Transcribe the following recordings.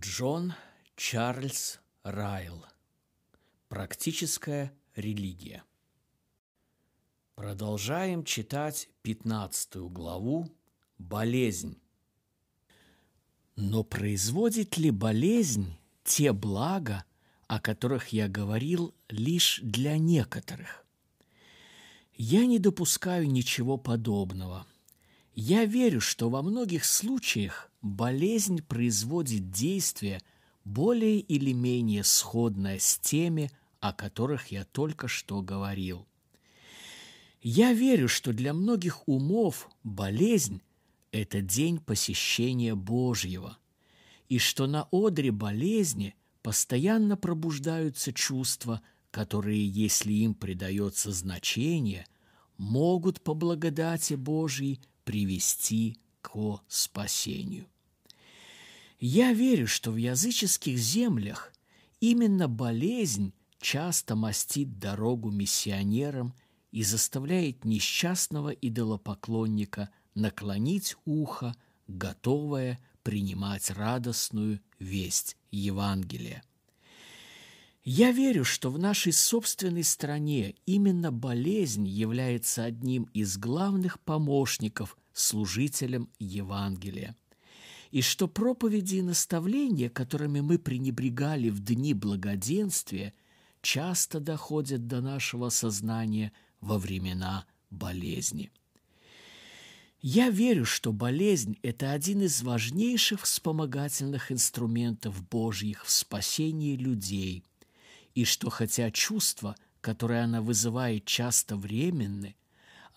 Джон Чарльз Райл. Практическая религия. Продолжаем читать 15 главу «Болезнь». Но производит ли болезнь те блага, о которых я говорил лишь для некоторых? Я не допускаю ничего подобного. Я верю, что во многих случаях болезнь производит действие более или менее сходное с теми, о которых я только что говорил. Я верю, что для многих умов болезнь – это день посещения Божьего, и что на одре болезни постоянно пробуждаются чувства, которые, если им придается значение, могут по благодати Божьей привести к спасению. Я верю, что в языческих землях именно болезнь часто мастит дорогу миссионерам и заставляет несчастного идолопоклонника наклонить ухо, готовое принимать радостную весть Евангелия. Я верю, что в нашей собственной стране именно болезнь является одним из главных помощников служителям Евангелия – и что проповеди и наставления, которыми мы пренебрегали в дни благоденствия, часто доходят до нашего сознания во времена болезни. Я верю, что болезнь – это один из важнейших вспомогательных инструментов Божьих в спасении людей, и что хотя чувства, которые она вызывает, часто временны,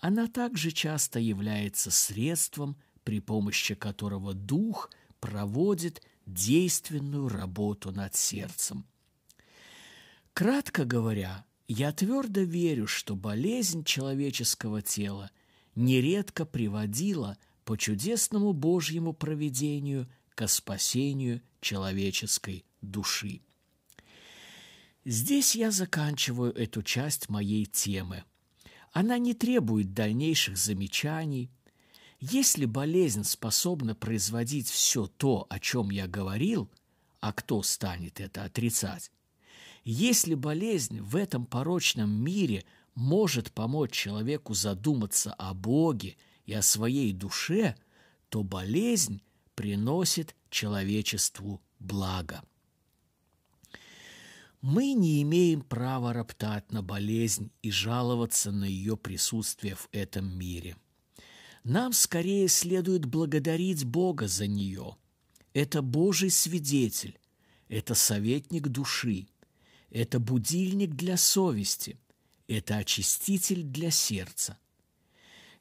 она также часто является средством – при помощи которого дух проводит действенную работу над сердцем. Кратко говоря, я твердо верю, что болезнь человеческого тела нередко приводила по чудесному Божьему проведению к спасению человеческой души. Здесь я заканчиваю эту часть моей темы. Она не требует дальнейших замечаний – если болезнь способна производить все то, о чем я говорил, а кто станет это отрицать? Если болезнь в этом порочном мире может помочь человеку задуматься о Боге и о своей душе, то болезнь приносит человечеству благо. Мы не имеем права роптать на болезнь и жаловаться на ее присутствие в этом мире – нам скорее следует благодарить Бога за нее. Это Божий свидетель, это советник души, это будильник для совести, это очиститель для сердца.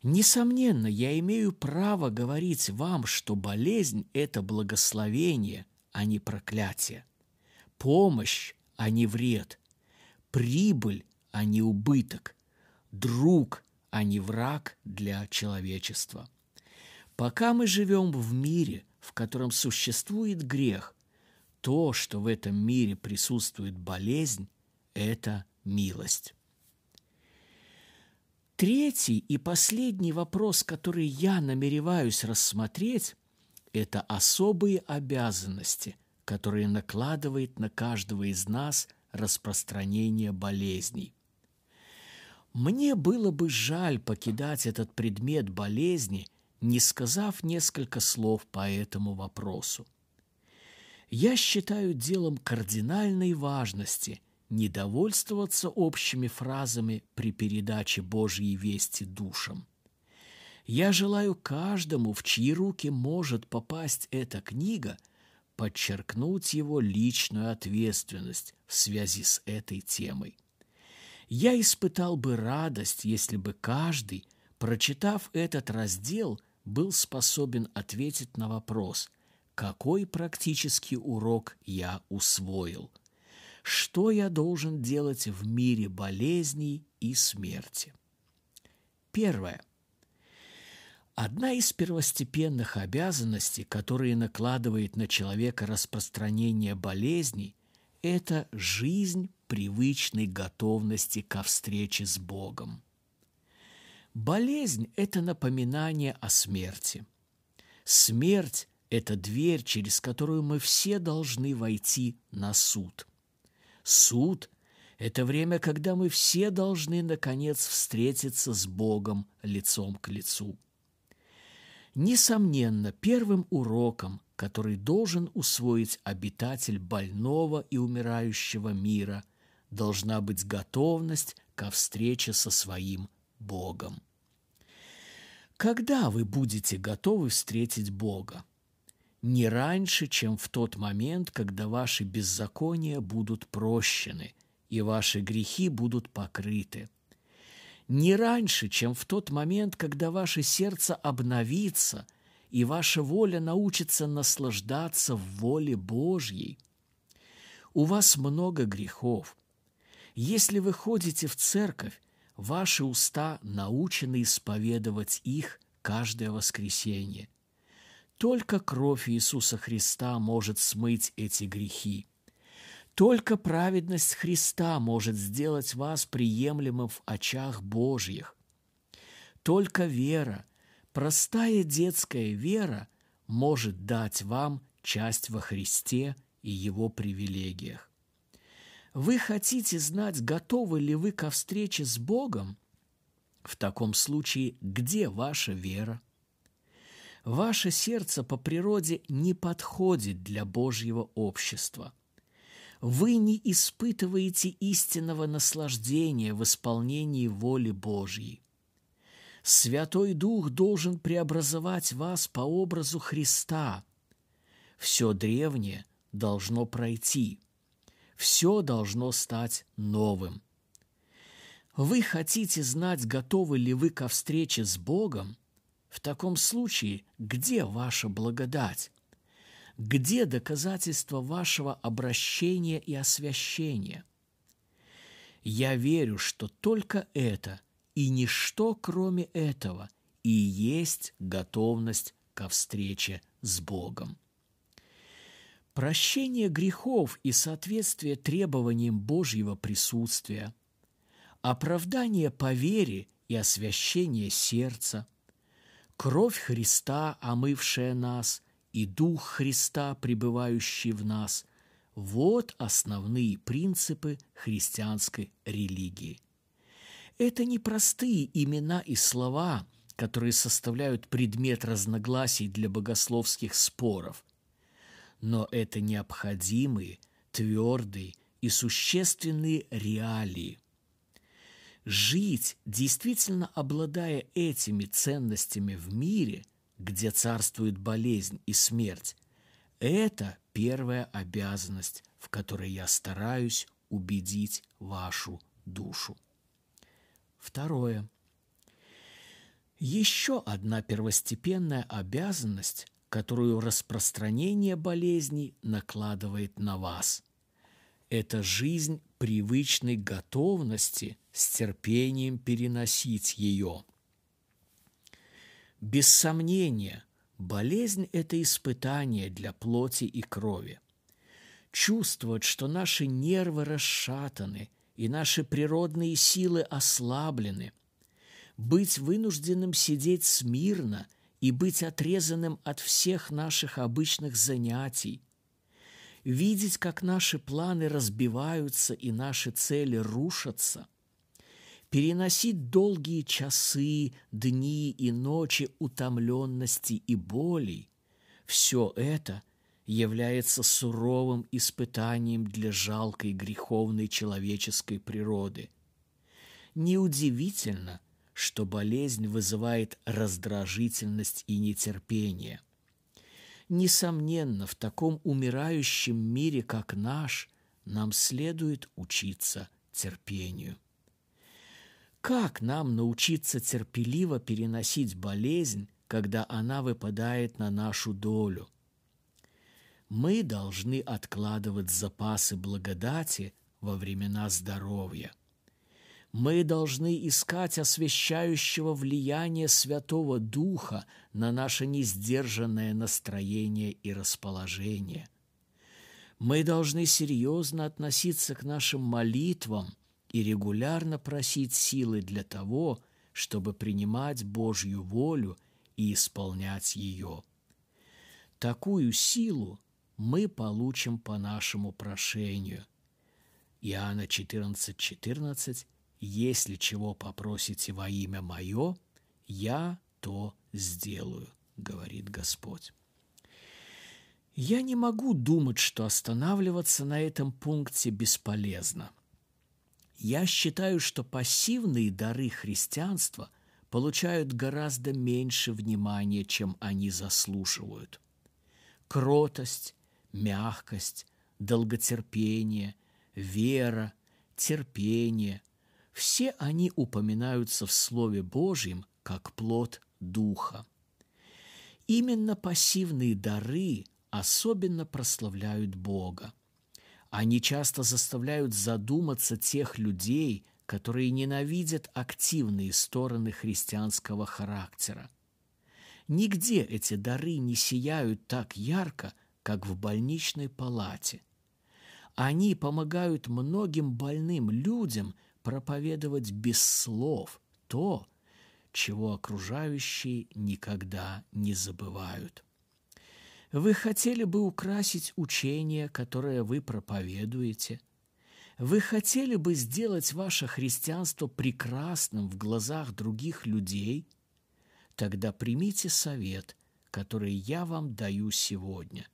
Несомненно, я имею право говорить вам, что болезнь – это благословение, а не проклятие, помощь, а не вред, прибыль, а не убыток, друг, а не враг для человечества. Пока мы живем в мире, в котором существует грех, то, что в этом мире присутствует болезнь, это милость. Третий и последний вопрос, который я намереваюсь рассмотреть, это особые обязанности, которые накладывает на каждого из нас распространение болезней. Мне было бы жаль покидать этот предмет болезни, не сказав несколько слов по этому вопросу. Я считаю делом кардинальной важности не довольствоваться общими фразами при передаче Божьей вести душам. Я желаю каждому, в чьи руки может попасть эта книга, подчеркнуть его личную ответственность в связи с этой темой. Я испытал бы радость, если бы каждый, прочитав этот раздел, был способен ответить на вопрос, какой практический урок я усвоил, что я должен делать в мире болезней и смерти. Первое. Одна из первостепенных обязанностей, которые накладывает на человека распространение болезней, это жизнь привычной готовности ко встрече с Богом. Болезнь – это напоминание о смерти. Смерть – это дверь, через которую мы все должны войти на суд. Суд – это время, когда мы все должны, наконец, встретиться с Богом лицом к лицу. Несомненно, первым уроком, который должен усвоить обитатель больного и умирающего мира, должна быть готовность ко встрече со своим Богом. Когда вы будете готовы встретить Бога? Не раньше, чем в тот момент, когда ваши беззакония будут прощены и ваши грехи будут покрыты – не раньше, чем в тот момент, когда ваше сердце обновится и ваша воля научится наслаждаться в воле Божьей. У вас много грехов. Если вы ходите в церковь, ваши уста научены исповедовать их каждое воскресенье. Только кровь Иисуса Христа может смыть эти грехи. Только праведность Христа может сделать вас приемлемым в очах Божьих. Только вера, простая детская вера, может дать вам часть во Христе и Его привилегиях. Вы хотите знать, готовы ли вы ко встрече с Богом? В таком случае, где ваша вера? Ваше сердце по природе не подходит для Божьего общества – вы не испытываете истинного наслаждения в исполнении воли Божьей. Святой Дух должен преобразовать вас по образу Христа. Все древнее должно пройти, все должно стать новым. Вы хотите знать, готовы ли вы ко встрече с Богом? В таком случае, где ваша благодать? Где доказательства вашего обращения и освящения? Я верю, что только это и ничто, кроме этого, и есть готовность ко встрече с Богом. Прощение грехов и соответствие требованиям Божьего присутствия, оправдание по вере и освящение сердца, кровь Христа, омывшая нас – и Дух Христа, пребывающий в нас – вот основные принципы христианской религии. Это не простые имена и слова, которые составляют предмет разногласий для богословских споров, но это необходимые, твердые и существенные реалии. Жить, действительно обладая этими ценностями в мире – где царствует болезнь и смерть, это первая обязанность, в которой я стараюсь убедить вашу душу. Второе. Еще одна первостепенная обязанность, которую распространение болезней накладывает на вас. Это жизнь привычной готовности с терпением переносить ее. Без сомнения, болезнь – это испытание для плоти и крови. Чувствовать, что наши нервы расшатаны и наши природные силы ослаблены, быть вынужденным сидеть смирно и быть отрезанным от всех наших обычных занятий, видеть, как наши планы разбиваются и наши цели рушатся – переносить долгие часы, дни и ночи утомленности и болей, все это является суровым испытанием для жалкой греховной человеческой природы. Неудивительно, что болезнь вызывает раздражительность и нетерпение. Несомненно, в таком умирающем мире, как наш, нам следует учиться терпению. Как нам научиться терпеливо переносить болезнь, когда она выпадает на нашу долю? Мы должны откладывать запасы благодати во времена здоровья. Мы должны искать освещающего влияния Святого Духа на наше несдержанное настроение и расположение. Мы должны серьезно относиться к нашим молитвам – и регулярно просить силы для того, чтобы принимать Божью волю и исполнять ее. такую силу мы получим по нашему прошению. Иоанна 14, 14 «Если чего попросите во имя Мое, я то сделаю», говорит Господь. Я не могу думать, что останавливаться на этом пункте бесполезно. Я считаю, что пассивные дары христианства получают гораздо меньше внимания, чем они заслуживают. Кротость, мягкость, долготерпение, вера, терпение – все они упоминаются в Слове Божьем как плод Духа. Именно пассивные дары особенно прославляют Бога. Они часто заставляют задуматься тех людей, которые ненавидят активные стороны христианского характера. Нигде эти дары не сияют так ярко, как в больничной палате. Они помогают многим больным людям проповедовать без слов то, чего окружающие никогда не забывают. Вы хотели бы украсить учение, которое вы проповедуете? Вы хотели бы сделать ваше христианство прекрасным в глазах других людей? Тогда примите совет, который я вам даю сегодня.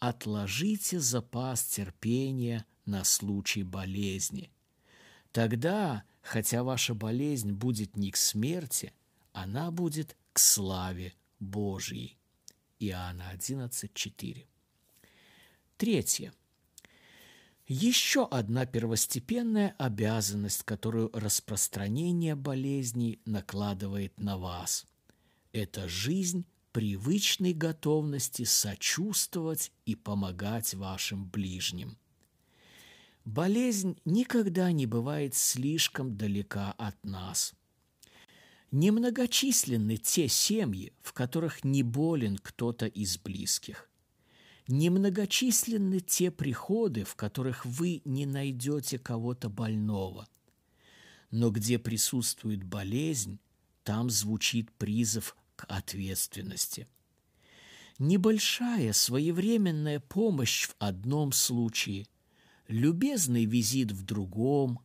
Отложите запас терпения на случай болезни. Тогда, хотя ваша болезнь будет не к смерти, она будет к славе Божьей. Иоанна 11.4. Третье. Еще одна первостепенная обязанность, которую распространение болезней накладывает на вас – это жизнь привычной готовности сочувствовать и помогать вашим ближним. Болезнь никогда не бывает слишком далека от нас – Немногочисленны те семьи, в которых не болен кто-то из близких. Немногочисленны те приходы, в которых вы не найдете кого-то больного. Но где присутствует болезнь, там звучит призыв к ответственности. Небольшая своевременная помощь в одном случае, любезный визит в другом,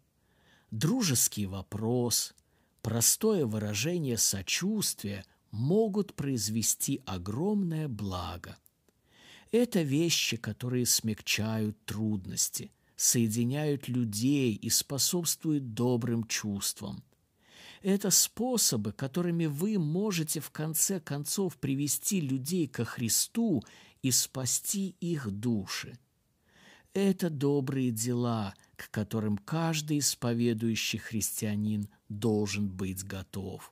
дружеский вопрос – простое выражение сочувствия могут произвести огромное благо. Это вещи, которые смягчают трудности, соединяют людей и способствуют добрым чувствам. Это способы, которыми вы можете в конце концов привести людей ко Христу и спасти их души. Это добрые дела, к которым каждый исповедующий христианин должен быть готов.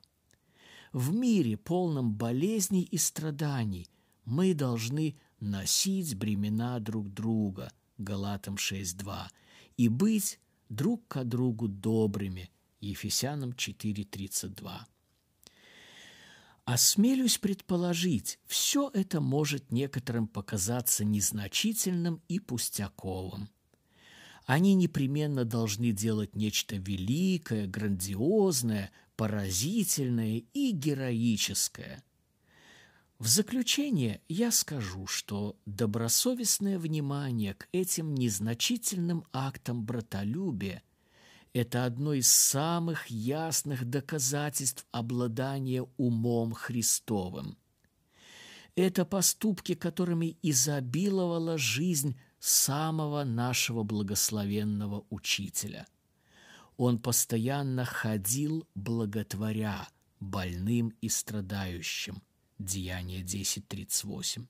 В мире, полном болезней и страданий, мы должны носить бремена друг друга, Галатам 6.2, и быть друг к другу добрыми, Ефесянам 4.32. Осмелюсь предположить, все это может некоторым показаться незначительным и пустяковым они непременно должны делать нечто великое, грандиозное, поразительное и героическое. В заключение я скажу, что добросовестное внимание к этим незначительным актам братолюбия – это одно из самых ясных доказательств обладания умом Христовым. Это поступки, которыми изобиловала жизнь самого нашего благословенного учителя. Он постоянно ходил благотворя больным и страдающим. Деяние 10.38.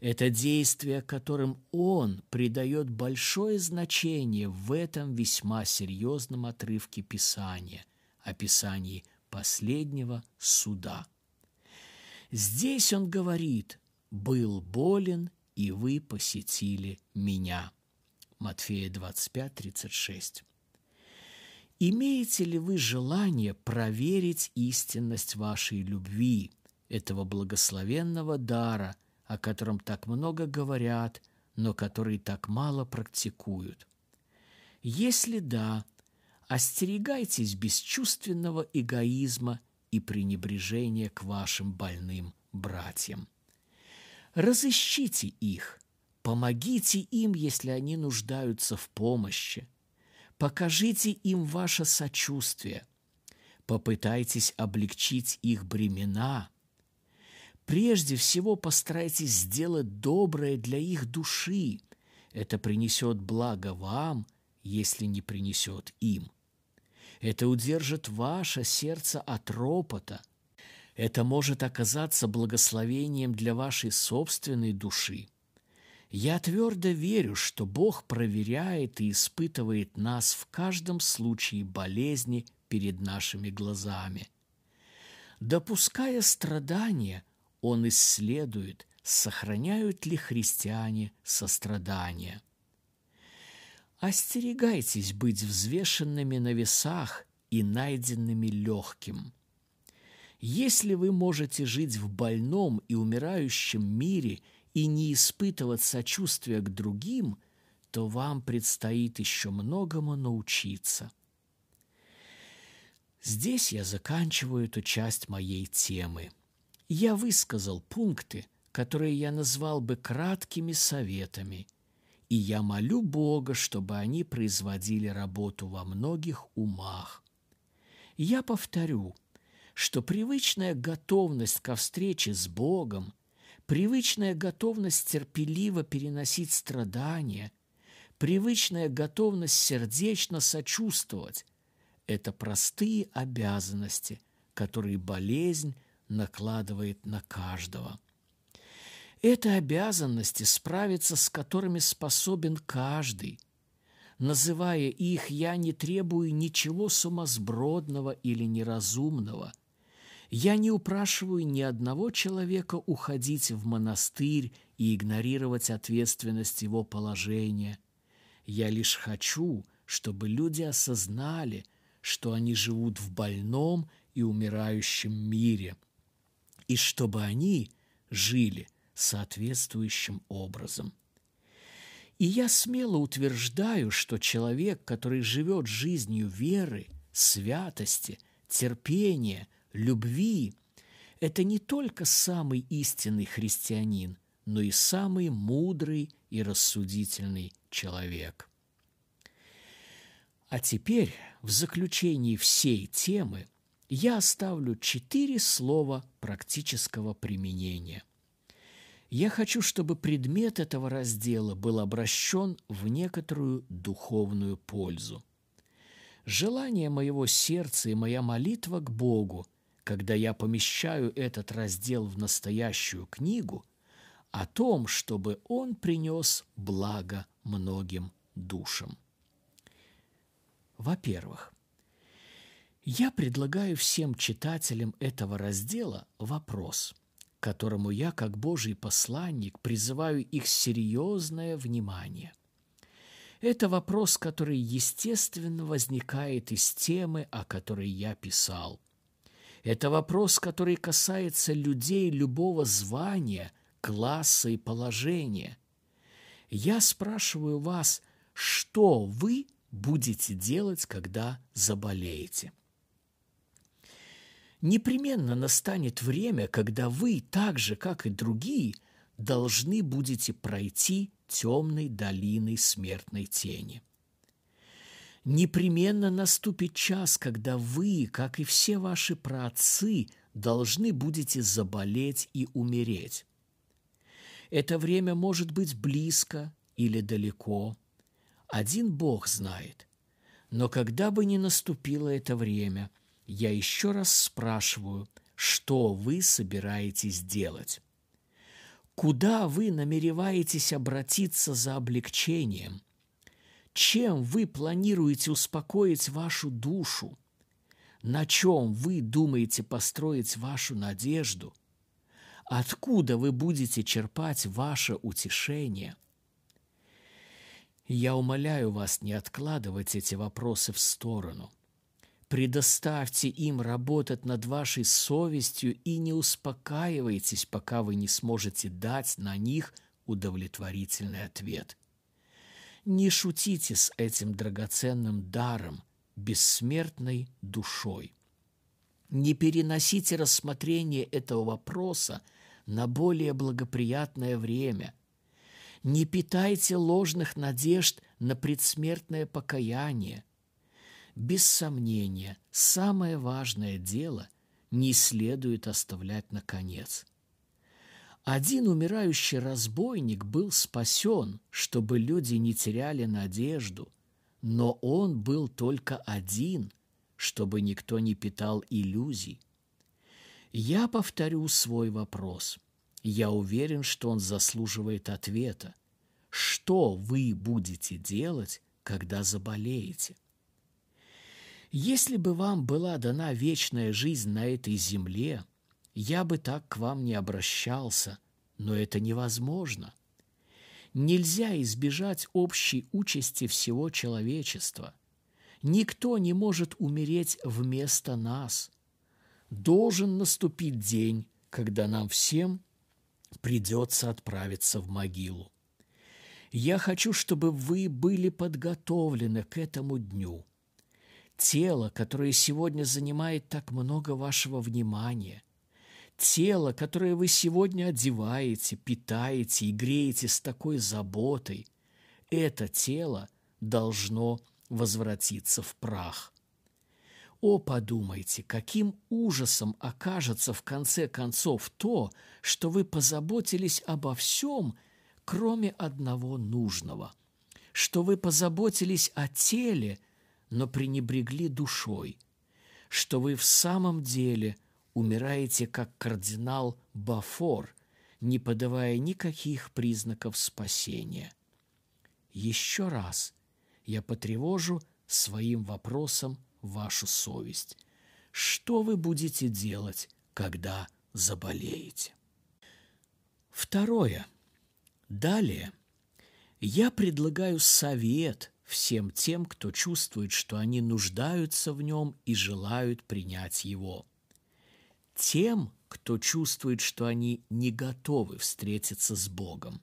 Это действие, которым он придает большое значение в этом весьма серьезном отрывке Писания, описании последнего суда. Здесь он говорит «был болен и вы посетили меня». Матфея 25, 36. Имеете ли вы желание проверить истинность вашей любви, этого благословенного дара, о котором так много говорят, но который так мало практикуют? Если да, остерегайтесь бесчувственного эгоизма и пренебрежения к вашим больным братьям. Разыщите их, помогите им, если они нуждаются в помощи. Покажите им ваше сочувствие. Попытайтесь облегчить их бремена. Прежде всего постарайтесь сделать доброе для их души. Это принесет благо вам, если не принесет им. Это удержит ваше сердце от ропота. Это может оказаться благословением для вашей собственной души. Я твердо верю, что Бог проверяет и испытывает нас в каждом случае болезни перед нашими глазами. Допуская страдания, Он исследует, сохраняют ли христиане сострадание. Остерегайтесь быть взвешенными на весах и найденными легким. Если вы можете жить в больном и умирающем мире и не испытывать сочувствия к другим, то вам предстоит еще многому научиться. Здесь я заканчиваю эту часть моей темы. Я высказал пункты, которые я назвал бы краткими советами, и я молю Бога, чтобы они производили работу во многих умах. Я повторю, что привычная готовность ко встрече с Богом привычная готовность терпеливо переносить страдания, привычная готовность сердечно сочувствовать – это простые обязанности, которые болезнь накладывает на каждого. Это обязанности, справиться с которыми способен каждый. Называя их, я не требую ничего сумасбродного или неразумного – я не упрашиваю ни одного человека уходить в монастырь и игнорировать ответственность его положения. Я лишь хочу, чтобы люди осознали, что они живут в больном и умирающем мире, и чтобы они жили соответствующим образом. И я смело утверждаю, что человек, который живет жизнью веры, святости, терпения – любви – это не только самый истинный христианин, но и самый мудрый и рассудительный человек. А теперь, в заключении всей темы, я оставлю четыре слова практического применения. Я хочу, чтобы предмет этого раздела был обращен в некоторую духовную пользу. Желание моего сердца и моя молитва к Богу когда я помещаю этот раздел в настоящую книгу, о том, чтобы он принес благо многим душам. Во-первых, я предлагаю всем читателям этого раздела вопрос, которому я, как Божий посланник, призываю их серьезное внимание. Это вопрос, который, естественно, возникает из темы, о которой я писал – это вопрос, который касается людей любого звания, класса и положения. Я спрашиваю вас, что вы будете делать, когда заболеете? Непременно настанет время, когда вы, так же, как и другие, должны будете пройти темной долиной смертной тени – непременно наступит час, когда вы, как и все ваши праотцы, должны будете заболеть и умереть. Это время может быть близко или далеко. Один Бог знает. Но когда бы ни наступило это время, я еще раз спрашиваю, что вы собираетесь делать? Куда вы намереваетесь обратиться за облегчением – чем вы планируете успокоить вашу душу? На чем вы думаете построить вашу надежду? Откуда вы будете черпать ваше утешение? Я умоляю вас не откладывать эти вопросы в сторону. Предоставьте им работать над вашей совестью и не успокаивайтесь, пока вы не сможете дать на них удовлетворительный ответ – не шутите с этим драгоценным даром, бессмертной душой. Не переносите рассмотрение этого вопроса на более благоприятное время. Не питайте ложных надежд на предсмертное покаяние. Без сомнения, самое важное дело не следует оставлять на конец. Один умирающий разбойник был спасен, чтобы люди не теряли надежду, но он был только один, чтобы никто не питал иллюзий. Я повторю свой вопрос. Я уверен, что он заслуживает ответа. Что вы будете делать, когда заболеете? Если бы вам была дана вечная жизнь на этой земле, я бы так к вам не обращался, но это невозможно. Нельзя избежать общей участи всего человечества. Никто не может умереть вместо нас. Должен наступить день, когда нам всем придется отправиться в могилу. Я хочу, чтобы вы были подготовлены к этому дню. Тело, которое сегодня занимает так много вашего внимания, тело, которое вы сегодня одеваете, питаете и греете с такой заботой, это тело должно возвратиться в прах. О, подумайте, каким ужасом окажется в конце концов то, что вы позаботились обо всем, кроме одного нужного, что вы позаботились о теле, но пренебрегли душой, что вы в самом деле умираете как кардинал Бафор, не подавая никаких признаков спасения. Еще раз я потревожу своим вопросом вашу совесть. Что вы будете делать, когда заболеете? Второе. Далее я предлагаю совет всем тем, кто чувствует, что они нуждаются в нем и желают принять его. Тем, кто чувствует, что они не готовы встретиться с Богом.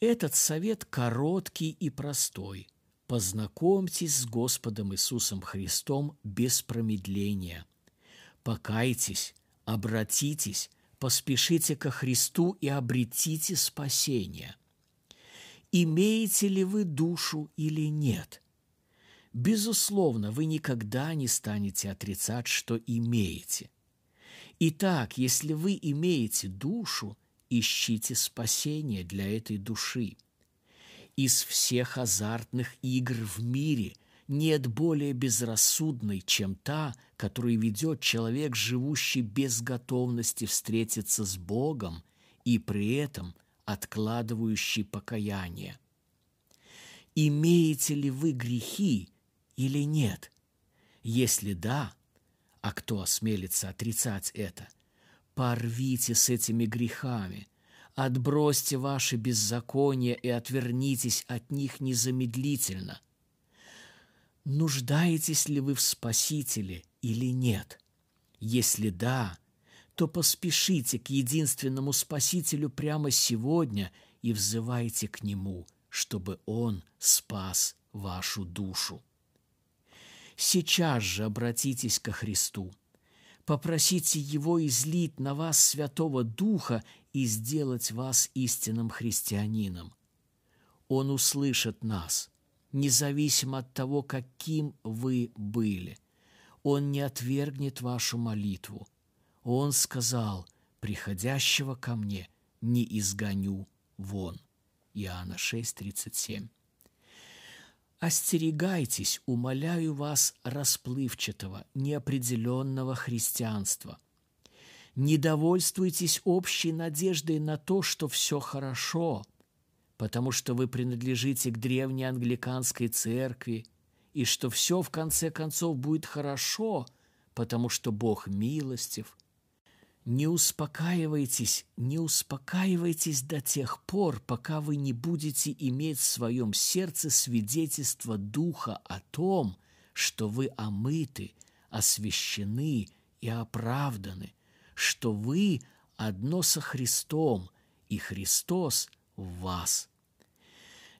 Этот совет короткий и простой – Познакомьтесь с Господом Иисусом Христом без промедления. Покайтесь, обратитесь, поспешите ко Христу и обретите спасение. Имеете ли вы душу или нет? Безусловно, вы никогда не станете отрицать, что имеете. Итак, если вы имеете душу, ищите спасение для этой души – из всех азартных игр в мире нет более безрассудной, чем та, которую ведет человек, живущий без готовности встретиться с Богом и при этом откладывающий покаяние. Имеете ли вы грехи или нет? Если да, а кто осмелится отрицать это, порвите с этими грехами – Отбросьте ваши беззакония и отвернитесь от них незамедлительно. Нуждаетесь ли вы в Спасителе или нет? Если да, то поспешите к единственному Спасителю прямо сегодня и взывайте к Нему, чтобы Он спас вашу душу. Сейчас же обратитесь ко Христу. Попросите Его излить на вас Святого Духа и сделать вас истинным христианином. Он услышит нас, независимо от того, каким вы были. Он не отвергнет вашу молитву. Он сказал, приходящего ко мне не изгоню вон. Иоанна 6:37. Остерегайтесь, умоляю вас, расплывчатого, неопределенного христианства – не довольствуйтесь общей надеждой на то, что все хорошо, потому что вы принадлежите к древней англиканской церкви, и что все в конце концов будет хорошо, потому что Бог милостив. Не успокаивайтесь, не успокаивайтесь до тех пор, пока вы не будете иметь в своем сердце свидетельство Духа о том, что вы омыты, освящены и оправданы – что вы одно со Христом, и Христос в вас.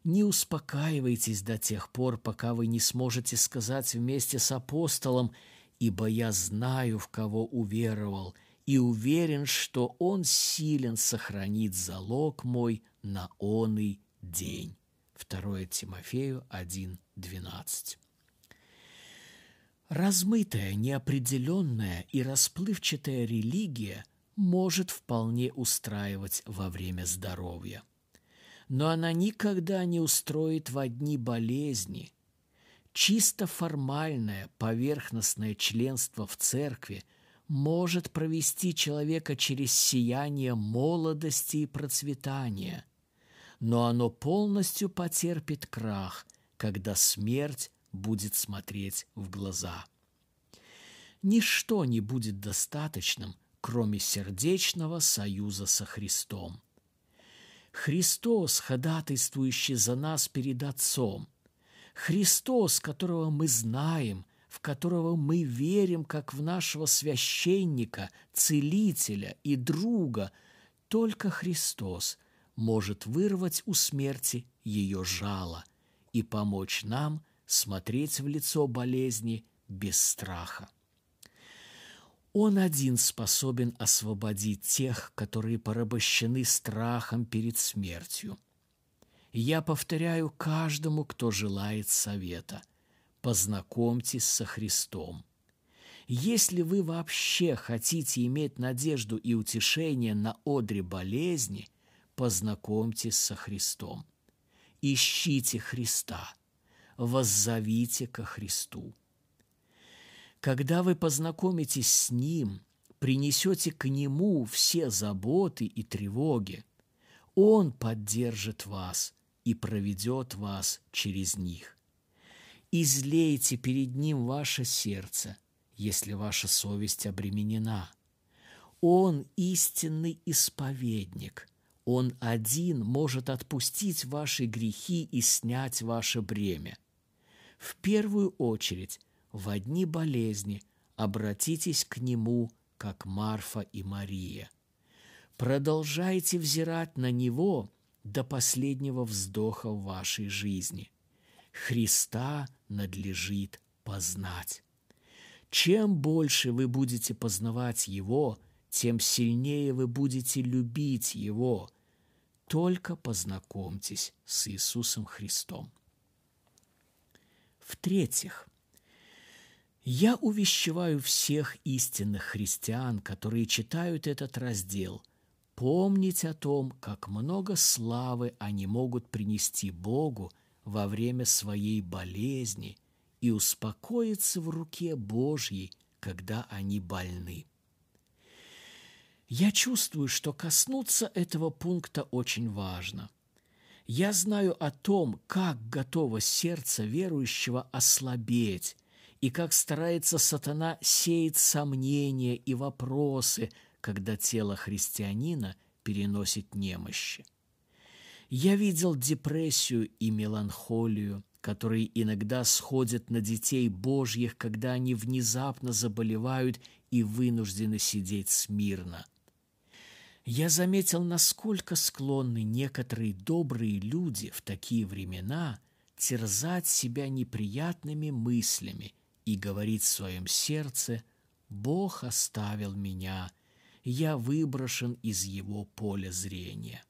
Не успокаивайтесь до тех пор, пока вы не сможете сказать вместе с апостолом, «Ибо я знаю, в кого уверовал, и уверен, что Он силен сохранить залог мой на оный день. 2 Тимофею 1.12 Размытая, неопределенная и расплывчатая религия может вполне устраивать во время здоровья. Но она никогда не устроит в одни болезни. Чисто формальное, поверхностное членство в церкви может провести человека через сияние молодости и процветания, но оно полностью потерпит крах, когда смерть будет смотреть в глаза. Ничто не будет достаточным, кроме сердечного союза со Христом. Христос, ходатайствующий за нас перед Отцом, Христос, которого мы знаем, в которого мы верим, как в нашего священника, целителя и друга, только Христос может вырвать у смерти ее жало и помочь нам смотреть в лицо болезни без страха. Он один способен освободить тех, которые порабощены страхом перед смертью. Я повторяю каждому, кто желает совета. Познакомьтесь со Христом. Если вы вообще хотите иметь надежду и утешение на одре болезни, познакомьтесь со Христом. Ищите Христа – воззовите ко Христу. Когда вы познакомитесь с Ним, принесете к Нему все заботы и тревоги, Он поддержит вас и проведет вас через них. Излейте перед Ним ваше сердце, если ваша совесть обременена. Он истинный исповедник. Он один может отпустить ваши грехи и снять ваше бремя – в первую очередь в одни болезни обратитесь к Нему, как Марфа и Мария. Продолжайте взирать на Него до последнего вздоха в вашей жизни. Христа надлежит познать. Чем больше вы будете познавать Его, тем сильнее вы будете любить Его. Только познакомьтесь с Иисусом Христом. В-третьих, я увещеваю всех истинных христиан, которые читают этот раздел, помнить о том, как много славы они могут принести Богу во время своей болезни и успокоиться в руке Божьей, когда они больны. Я чувствую, что коснуться этого пункта очень важно – я знаю о том, как готово сердце верующего ослабеть, и как старается сатана сеять сомнения и вопросы, когда тело христианина переносит немощи. Я видел депрессию и меланхолию, которые иногда сходят на детей Божьих, когда они внезапно заболевают и вынуждены сидеть смирно – я заметил, насколько склонны некоторые добрые люди в такие времена терзать себя неприятными мыслями и говорить в своем сердце «Бог оставил меня, я выброшен из его поля зрения».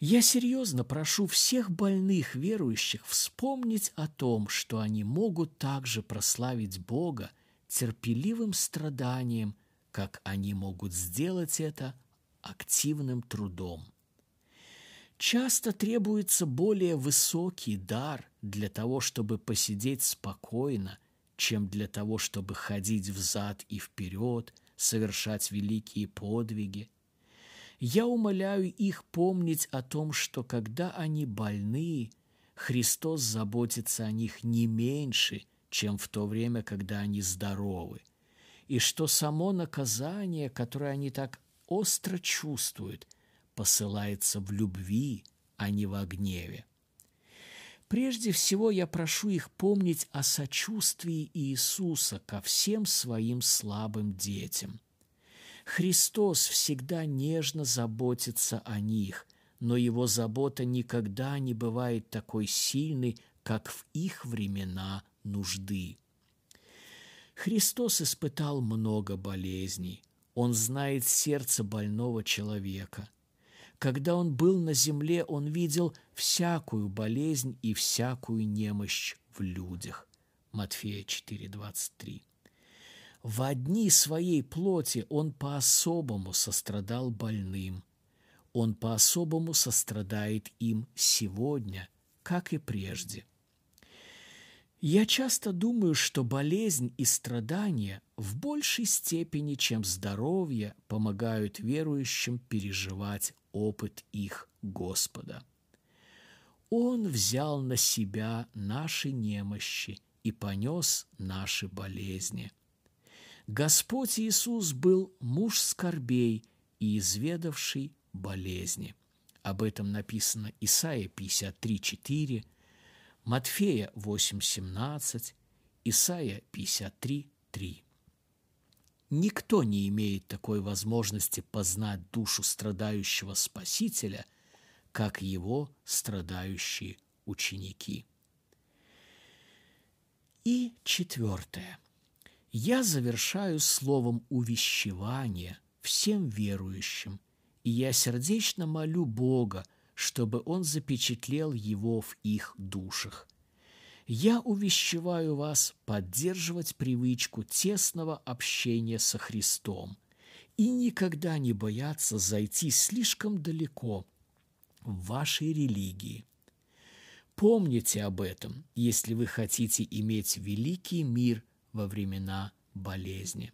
Я серьезно прошу всех больных верующих вспомнить о том, что они могут также прославить Бога терпеливым страданием – как они могут сделать это активным трудом. Часто требуется более высокий дар для того, чтобы посидеть спокойно, чем для того, чтобы ходить взад и вперед, совершать великие подвиги. Я умоляю их помнить о том, что когда они больны, Христос заботится о них не меньше, чем в то время, когда они здоровы и что само наказание, которое они так остро чувствуют, посылается в любви, а не во гневе. Прежде всего я прошу их помнить о сочувствии Иисуса ко всем своим слабым детям. Христос всегда нежно заботится о них, но Его забота никогда не бывает такой сильной, как в их времена нужды. Христос испытал много болезней. Он знает сердце больного человека. Когда он был на земле, он видел всякую болезнь и всякую немощь в людях. Матфея 4:23. В одни своей плоти он по-особому сострадал больным. Он по-особому сострадает им сегодня, как и прежде. Я часто думаю, что болезнь и страдания в большей степени, чем здоровье, помогают верующим переживать опыт их Господа. Он взял на себя наши немощи и понес наши болезни. Господь Иисус был муж скорбей и изведавший болезни. Об этом написано Исаия 53:4, Матфея 8:17, Исаия 53:3. Никто не имеет такой возможности познать душу страдающего Спасителя, как его страдающие ученики. И четвертое. Я завершаю словом увещевания всем верующим, и я сердечно молю Бога, чтобы Он запечатлел его в их душах. Я увещеваю вас поддерживать привычку тесного общения со Христом и никогда не бояться зайти слишком далеко в вашей религии. Помните об этом, если вы хотите иметь великий мир во времена болезни.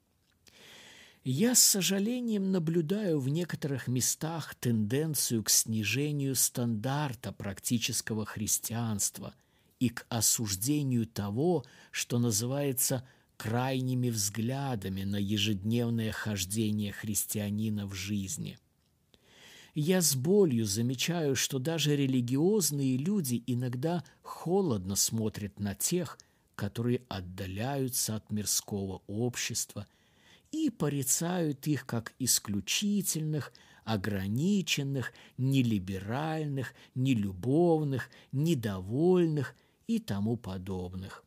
Я с сожалением наблюдаю в некоторых местах тенденцию к снижению стандарта практического христианства и к осуждению того, что называется крайними взглядами на ежедневное хождение христианина в жизни. Я с болью замечаю, что даже религиозные люди иногда холодно смотрят на тех, которые отдаляются от мирского общества и порицают их как исключительных, ограниченных, нелиберальных, нелюбовных, недовольных и тому подобных.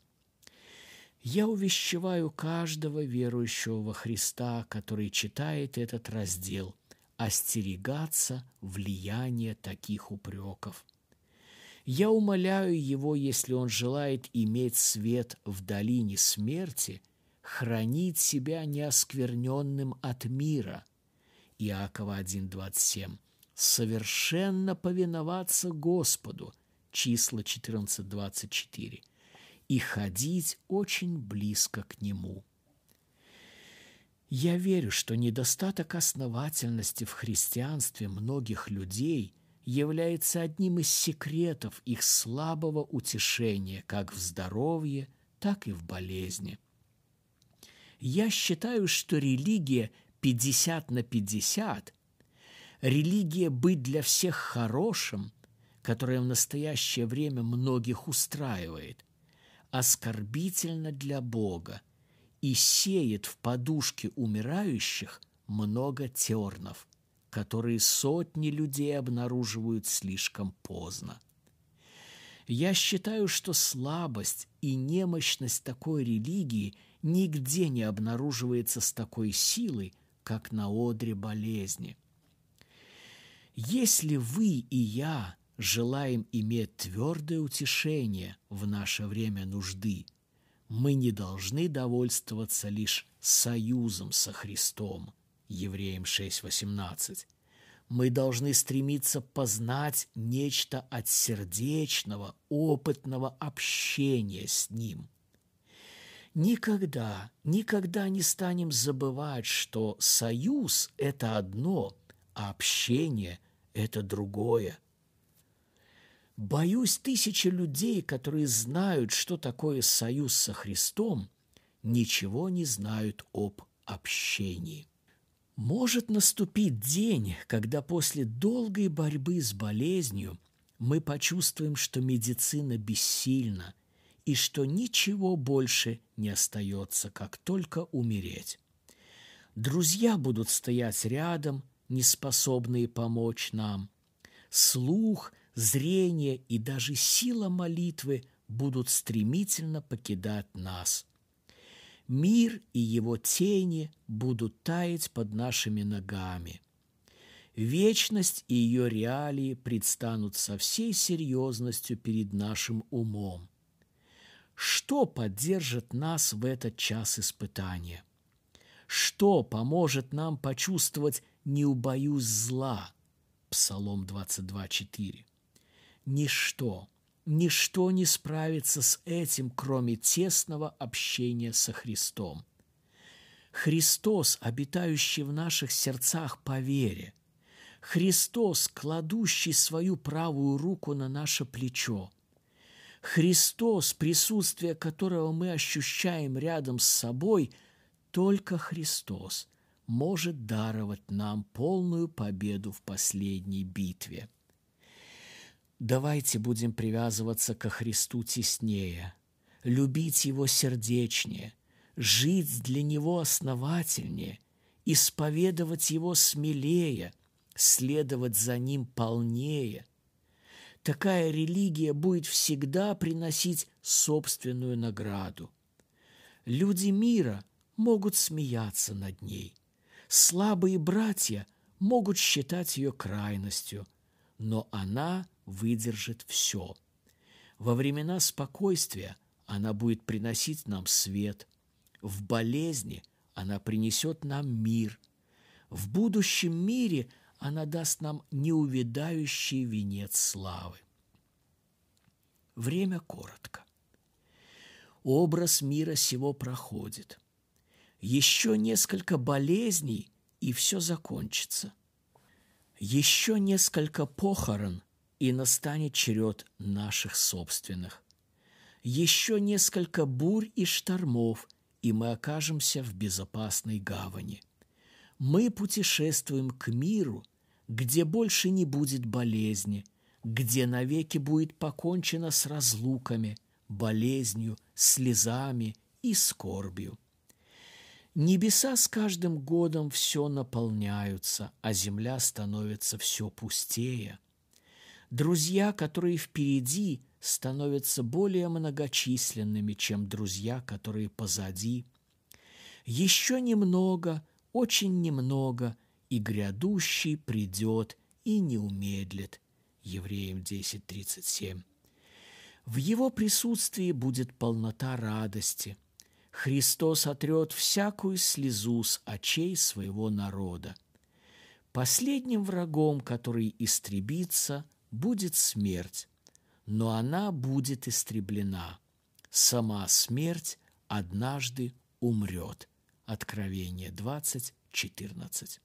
Я увещеваю каждого верующего во Христа, который читает этот раздел, остерегаться влияния таких упреков – я умоляю его, если он желает иметь свет в долине смерти, хранить себя неоскверненным от мира. Иакова 1.27. Совершенно повиноваться Господу. Числа 14.24. И ходить очень близко к Нему. Я верю, что недостаток основательности в христианстве многих людей – является одним из секретов их слабого утешения как в здоровье, так и в болезни. Я считаю, что религия 50 на 50, религия быть для всех хорошим, которая в настоящее время многих устраивает, оскорбительно для Бога и сеет в подушке умирающих много тернов – которые сотни людей обнаруживают слишком поздно. Я считаю, что слабость и немощность такой религии нигде не обнаруживается с такой силой, как на одре болезни. Если вы и я желаем иметь твердое утешение в наше время нужды, мы не должны довольствоваться лишь союзом со Христом – Евреям 6.18. Мы должны стремиться познать нечто от сердечного, опытного общения с Ним. Никогда, никогда не станем забывать, что союз – это одно, а общение – это другое. Боюсь, тысячи людей, которые знают, что такое союз со Христом, ничего не знают об общении. Может наступить день, когда после долгой борьбы с болезнью мы почувствуем, что медицина бессильна и что ничего больше не остается, как только умереть. Друзья будут стоять рядом, неспособные помочь нам. Слух, зрение и даже сила молитвы будут стремительно покидать нас. Мир и его тени будут таять под нашими ногами. Вечность и ее реалии предстанут со всей серьезностью перед нашим умом. Что поддержит нас в этот час испытания? Что поможет нам почувствовать «не убоюсь зла»? Псалом 22.4. Ничто, ничто не справится с этим, кроме тесного общения со Христом. Христос, обитающий в наших сердцах по вере, Христос, кладущий свою правую руку на наше плечо, Христос, присутствие которого мы ощущаем рядом с собой – только Христос может даровать нам полную победу в последней битве. Давайте будем привязываться ко Христу теснее, любить Его сердечнее, жить для Него основательнее, исповедовать Его смелее, следовать за Ним полнее. Такая религия будет всегда приносить собственную награду. Люди мира – могут смеяться над ней. Слабые братья могут считать ее крайностью, но она выдержит все. Во времена спокойствия она будет приносить нам свет. В болезни она принесет нам мир. В будущем мире она даст нам неувядающий венец славы. Время коротко. Образ мира сего проходит – еще несколько болезней, и все закончится. Еще несколько похорон, и настанет черед наших собственных. Еще несколько бурь и штормов, и мы окажемся в безопасной гавани. Мы путешествуем к миру, где больше не будет болезни, где навеки будет покончено с разлуками, болезнью, слезами и скорбью. Небеса с каждым годом все наполняются, а земля становится все пустее. Друзья, которые впереди, становятся более многочисленными, чем друзья, которые позади. Еще немного, очень немного, и грядущий придет и не умедлит. Евреям 10.37. В его присутствии будет полнота радости – Христос отрет всякую слезу с очей своего народа. Последним врагом, который истребится, будет смерть, но она будет истреблена. Сама смерть однажды умрет. Откровение 20, 14.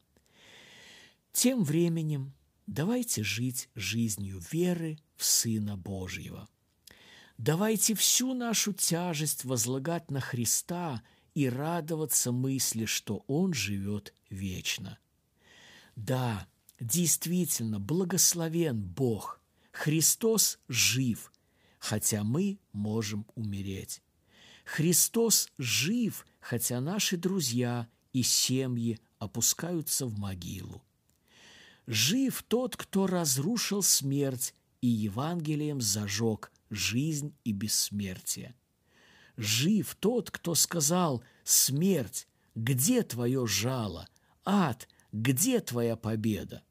Тем временем давайте жить жизнью веры в Сына Божьего – Давайте всю нашу тяжесть возлагать на Христа и радоваться мысли, что Он живет вечно. Да, действительно, благословен Бог. Христос жив, хотя мы можем умереть. Христос жив, хотя наши друзья и семьи опускаются в могилу. Жив тот, кто разрушил смерть и Евангелием зажег жизнь и бессмертие. Жив тот, кто сказал «Смерть, где твое жало? Ад, где твоя победа?»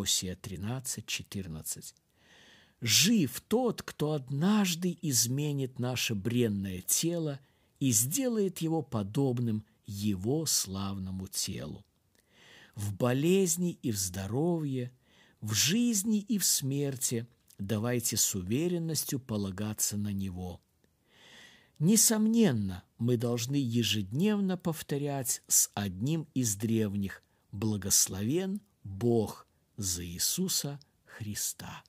Осия 13, 14. Жив тот, кто однажды изменит наше бренное тело и сделает его подобным его славному телу. В болезни и в здоровье, в жизни и в смерти давайте с уверенностью полагаться на Него. Несомненно, мы должны ежедневно повторять с одним из древних «Благословен Бог за Иисуса Христа».